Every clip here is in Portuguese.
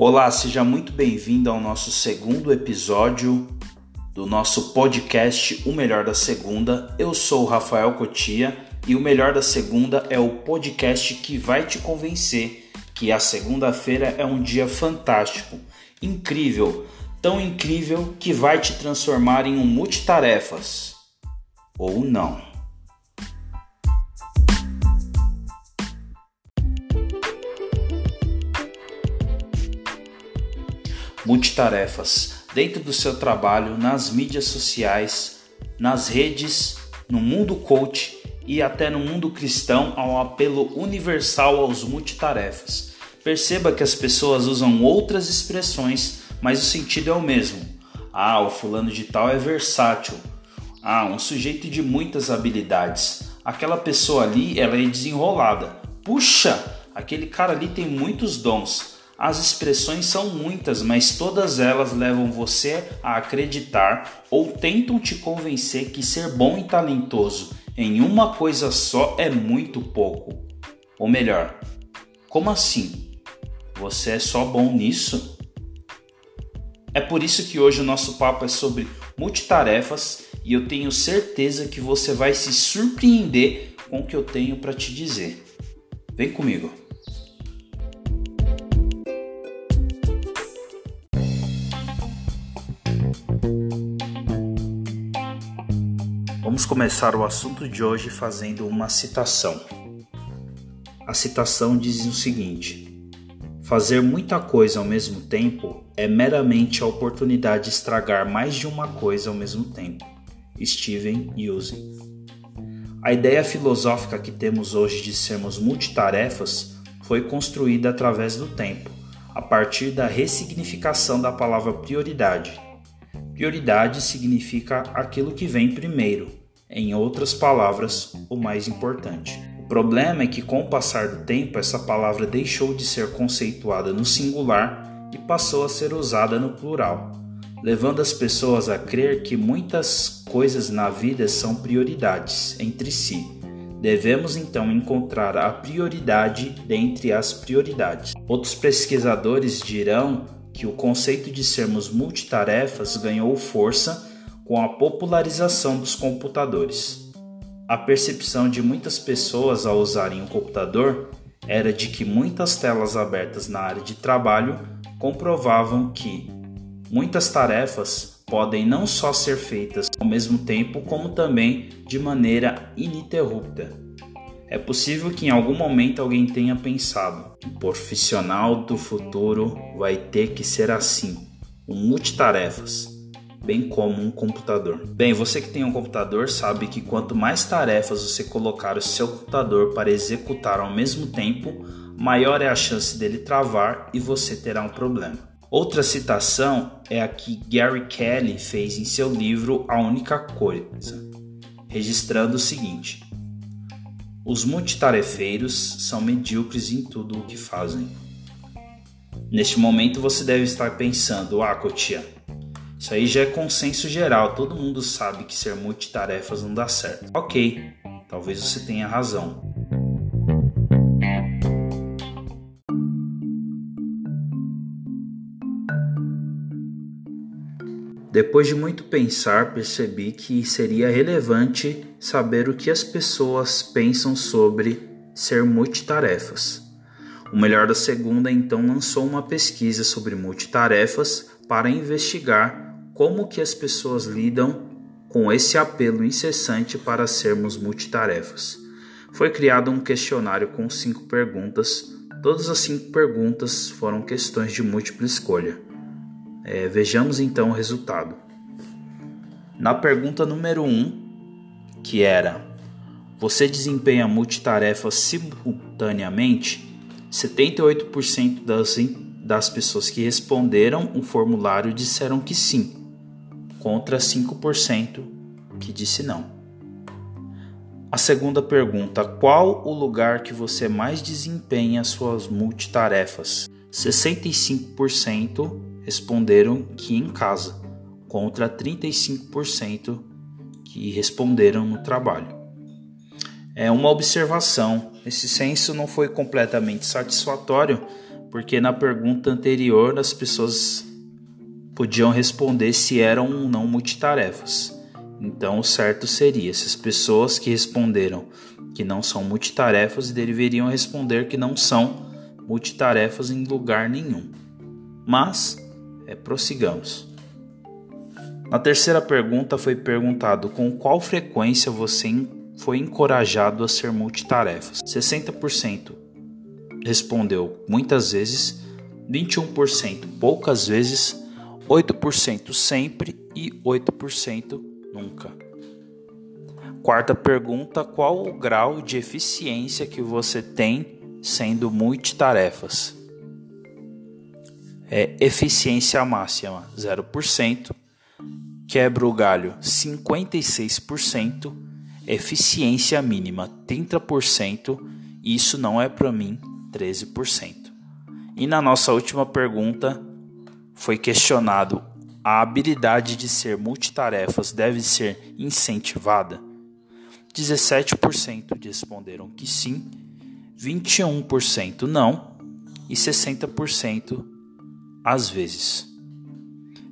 Olá, seja muito bem-vindo ao nosso segundo episódio do nosso podcast O Melhor da Segunda. Eu sou o Rafael Cotia e o Melhor da Segunda é o podcast que vai te convencer que a segunda-feira é um dia fantástico, incrível, tão incrível que vai te transformar em um multitarefas. Ou não. Multitarefas dentro do seu trabalho, nas mídias sociais, nas redes, no mundo coach e até no mundo cristão ao apelo universal aos multitarefas. Perceba que as pessoas usam outras expressões, mas o sentido é o mesmo. Ah, o fulano de tal é versátil. Ah, um sujeito de muitas habilidades. Aquela pessoa ali, ela é desenrolada. Puxa, aquele cara ali tem muitos dons. As expressões são muitas, mas todas elas levam você a acreditar ou tentam te convencer que ser bom e talentoso em uma coisa só é muito pouco. Ou melhor, como assim? Você é só bom nisso? É por isso que hoje o nosso papo é sobre multitarefas e eu tenho certeza que você vai se surpreender com o que eu tenho para te dizer. Vem comigo. Vamos começar o assunto de hoje fazendo uma citação. A citação diz o seguinte: Fazer muita coisa ao mesmo tempo é meramente a oportunidade de estragar mais de uma coisa ao mesmo tempo. Steven Hughes. A ideia filosófica que temos hoje de sermos multitarefas foi construída através do tempo, a partir da ressignificação da palavra prioridade. Prioridade significa aquilo que vem primeiro, em outras palavras, o mais importante. O problema é que, com o passar do tempo, essa palavra deixou de ser conceituada no singular e passou a ser usada no plural, levando as pessoas a crer que muitas coisas na vida são prioridades entre si. Devemos então encontrar a prioridade dentre as prioridades. Outros pesquisadores dirão que o conceito de sermos multitarefas ganhou força com a popularização dos computadores. A percepção de muitas pessoas ao usarem o computador era de que muitas telas abertas na área de trabalho comprovavam que muitas tarefas podem não só ser feitas ao mesmo tempo, como também de maneira ininterrupta. É possível que em algum momento alguém tenha pensado: o profissional do futuro vai ter que ser assim, um multitarefas bem como um computador. Bem, você que tem um computador sabe que quanto mais tarefas você colocar o seu computador para executar ao mesmo tempo, maior é a chance dele travar e você terá um problema. Outra citação é a que Gary Kelly fez em seu livro A Única Coisa, registrando o seguinte: Os multitarefeiros são medíocres em tudo o que fazem. Neste momento você deve estar pensando: Ah, Cotia, isso aí já é consenso geral, todo mundo sabe que ser multitarefas não dá certo. Ok, talvez você tenha razão. Depois de muito pensar, percebi que seria relevante saber o que as pessoas pensam sobre ser multitarefas. O melhor da segunda então lançou uma pesquisa sobre multitarefas para investigar como que as pessoas lidam com esse apelo incessante para sermos multitarefas. Foi criado um questionário com cinco perguntas. Todas as cinco perguntas foram questões de múltipla escolha. É, vejamos então o resultado. Na pergunta número 1, um, que era: Você desempenha multitarefas simultaneamente? 78% das, das pessoas que responderam o formulário disseram que sim contra 5% que disse não. A segunda pergunta: qual o lugar que você mais desempenha suas multitarefas? 65% responderam que em casa, contra 35% que responderam no trabalho. É uma observação. Esse censo não foi completamente satisfatório, porque na pergunta anterior as pessoas podiam responder se eram ou não multitarefas. Então, o certo seria se as pessoas que responderam que não são multitarefas deveriam responder que não são multitarefas em lugar nenhum. Mas, é, prossigamos. Na terceira pergunta foi perguntado com qual frequência você foi encorajado a ser multitarefas. 60% respondeu muitas vezes, 21% poucas vezes, 8% sempre e 8% nunca. Quarta pergunta: qual o grau de eficiência que você tem sendo multitarefas? É eficiência máxima 0%, quebra o galho 56%, eficiência mínima 30%, isso não é para mim 13%. E na nossa última pergunta foi questionado a habilidade de ser multitarefas deve ser incentivada? 17% responderam que sim, 21% não e 60% às vezes.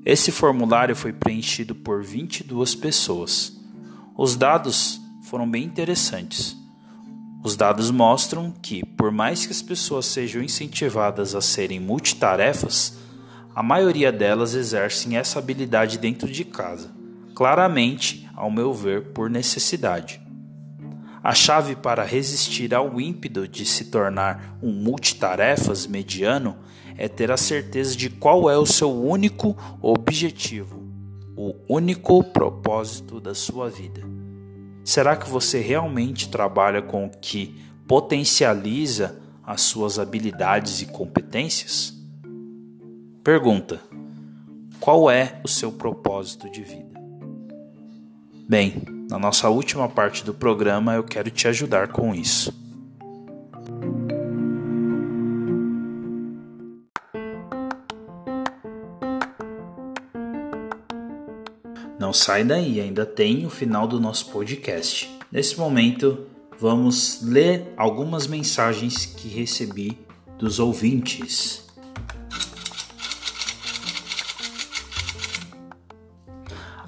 Esse formulário foi preenchido por 22 pessoas. Os dados foram bem interessantes. Os dados mostram que, por mais que as pessoas sejam incentivadas a serem multitarefas, a maioria delas exercem essa habilidade dentro de casa, claramente, ao meu ver, por necessidade. A chave para resistir ao ímpeto de se tornar um multitarefas mediano é ter a certeza de qual é o seu único objetivo, o único propósito da sua vida. Será que você realmente trabalha com o que potencializa as suas habilidades e competências? Pergunta: Qual é o seu propósito de vida? Bem, na nossa última parte do programa eu quero te ajudar com isso. Não sai daí, ainda tem o final do nosso podcast. Nesse momento, vamos ler algumas mensagens que recebi dos ouvintes.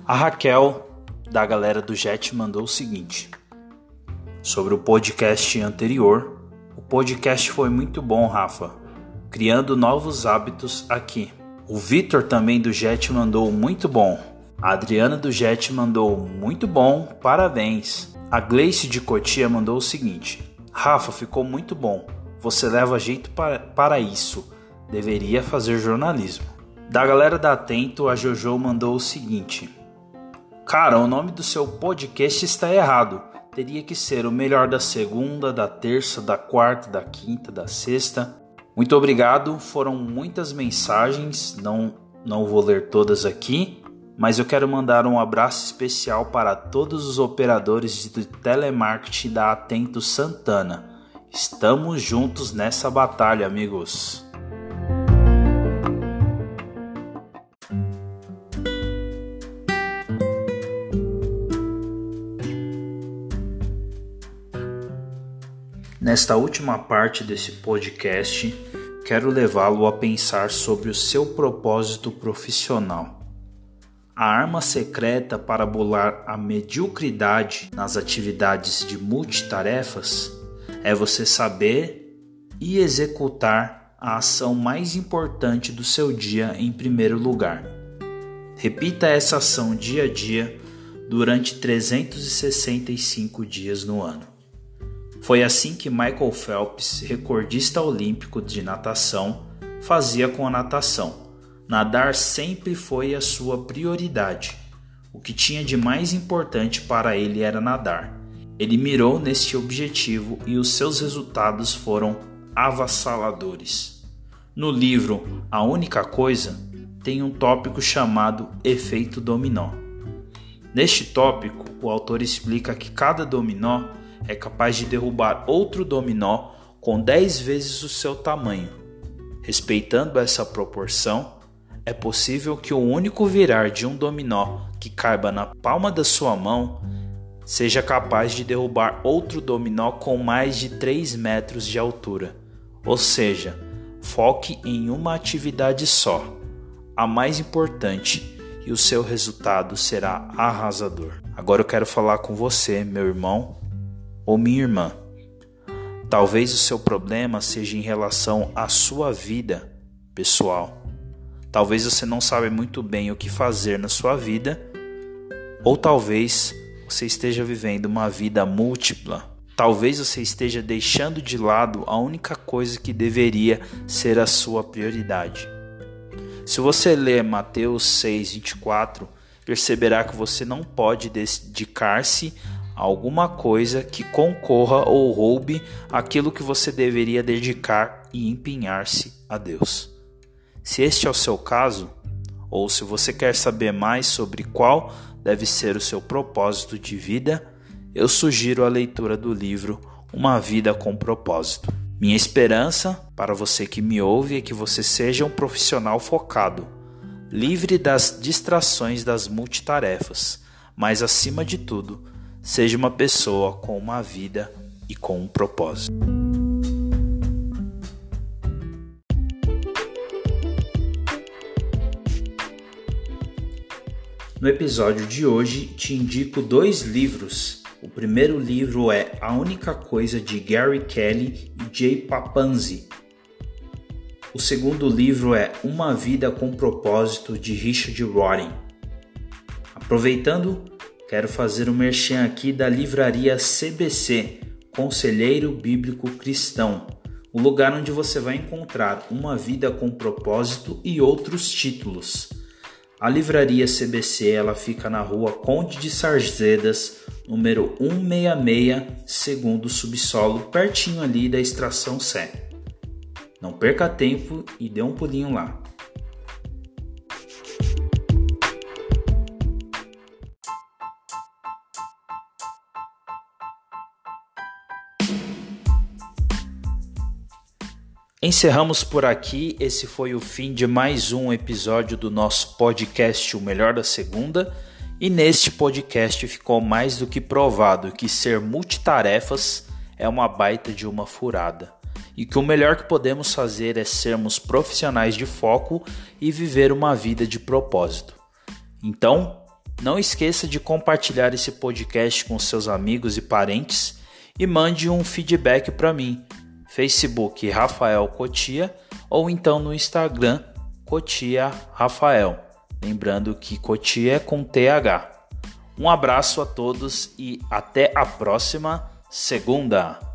A Raquel, da galera do Jet, mandou o seguinte: Sobre o podcast anterior, o podcast foi muito bom, Rafa, criando novos hábitos aqui. O Vitor também do Jet mandou muito bom. A Adriana do Jet mandou muito bom, parabéns. A Gleice de Cotia mandou o seguinte: Rafa, ficou muito bom. Você leva jeito para, para isso. Deveria fazer jornalismo. Da galera da Atento, a Jojo mandou o seguinte: Cara, o nome do seu podcast está errado. Teria que ser o melhor da segunda, da terça, da quarta, da quinta, da sexta. Muito obrigado. Foram muitas mensagens, não não vou ler todas aqui, mas eu quero mandar um abraço especial para todos os operadores de telemarketing da Atento Santana. Estamos juntos nessa batalha, amigos. Nesta última parte desse podcast, quero levá-lo a pensar sobre o seu propósito profissional. A arma secreta para bolar a mediocridade nas atividades de multitarefas é você saber e executar a ação mais importante do seu dia em primeiro lugar. Repita essa ação dia a dia durante 365 dias no ano. Foi assim que Michael Phelps, recordista olímpico de natação, fazia com a natação. Nadar sempre foi a sua prioridade. O que tinha de mais importante para ele era nadar. Ele mirou neste objetivo e os seus resultados foram avassaladores. No livro A Única Coisa, tem um tópico chamado efeito dominó. Neste tópico, o autor explica que cada dominó é capaz de derrubar outro dominó com 10 vezes o seu tamanho. Respeitando essa proporção, é possível que o único virar de um dominó que caiba na palma da sua mão seja capaz de derrubar outro dominó com mais de 3 metros de altura. Ou seja, Foque em uma atividade só, a mais importante, e o seu resultado será arrasador. Agora eu quero falar com você, meu irmão ou minha irmã. Talvez o seu problema seja em relação à sua vida pessoal. Talvez você não saiba muito bem o que fazer na sua vida, ou talvez você esteja vivendo uma vida múltipla. Talvez você esteja deixando de lado a única coisa que deveria ser a sua prioridade. Se você ler Mateus 6:24, perceberá que você não pode dedicar-se alguma coisa que concorra ou roube aquilo que você deveria dedicar e empenhar-se a Deus. Se este é o seu caso, ou se você quer saber mais sobre qual deve ser o seu propósito de vida, eu sugiro a leitura do livro Uma Vida com Propósito. Minha esperança para você que me ouve é que você seja um profissional focado, livre das distrações das multitarefas, mas acima de tudo, seja uma pessoa com uma vida e com um propósito. No episódio de hoje, te indico dois livros. O primeiro livro é A Única Coisa de Gary Kelly e Jay Papanzi. O segundo livro é Uma Vida com Propósito de Richard Rodin. Aproveitando, quero fazer um merchan aqui da livraria CBC, Conselheiro Bíblico Cristão, o lugar onde você vai encontrar Uma Vida com Propósito e outros títulos. A livraria CBC ela fica na rua Conde de Sarzedas, número 166, segundo subsolo, pertinho ali da extração Sé. Não perca tempo e dê um pulinho lá. Encerramos por aqui. Esse foi o fim de mais um episódio do nosso podcast O Melhor da Segunda. E neste podcast ficou mais do que provado que ser multitarefas é uma baita de uma furada. E que o melhor que podemos fazer é sermos profissionais de foco e viver uma vida de propósito. Então, não esqueça de compartilhar esse podcast com seus amigos e parentes e mande um feedback para mim Facebook Rafael Cotia ou então no Instagram Cotia Rafael. Lembrando que Cotia é com TH. Um abraço a todos e até a próxima segunda.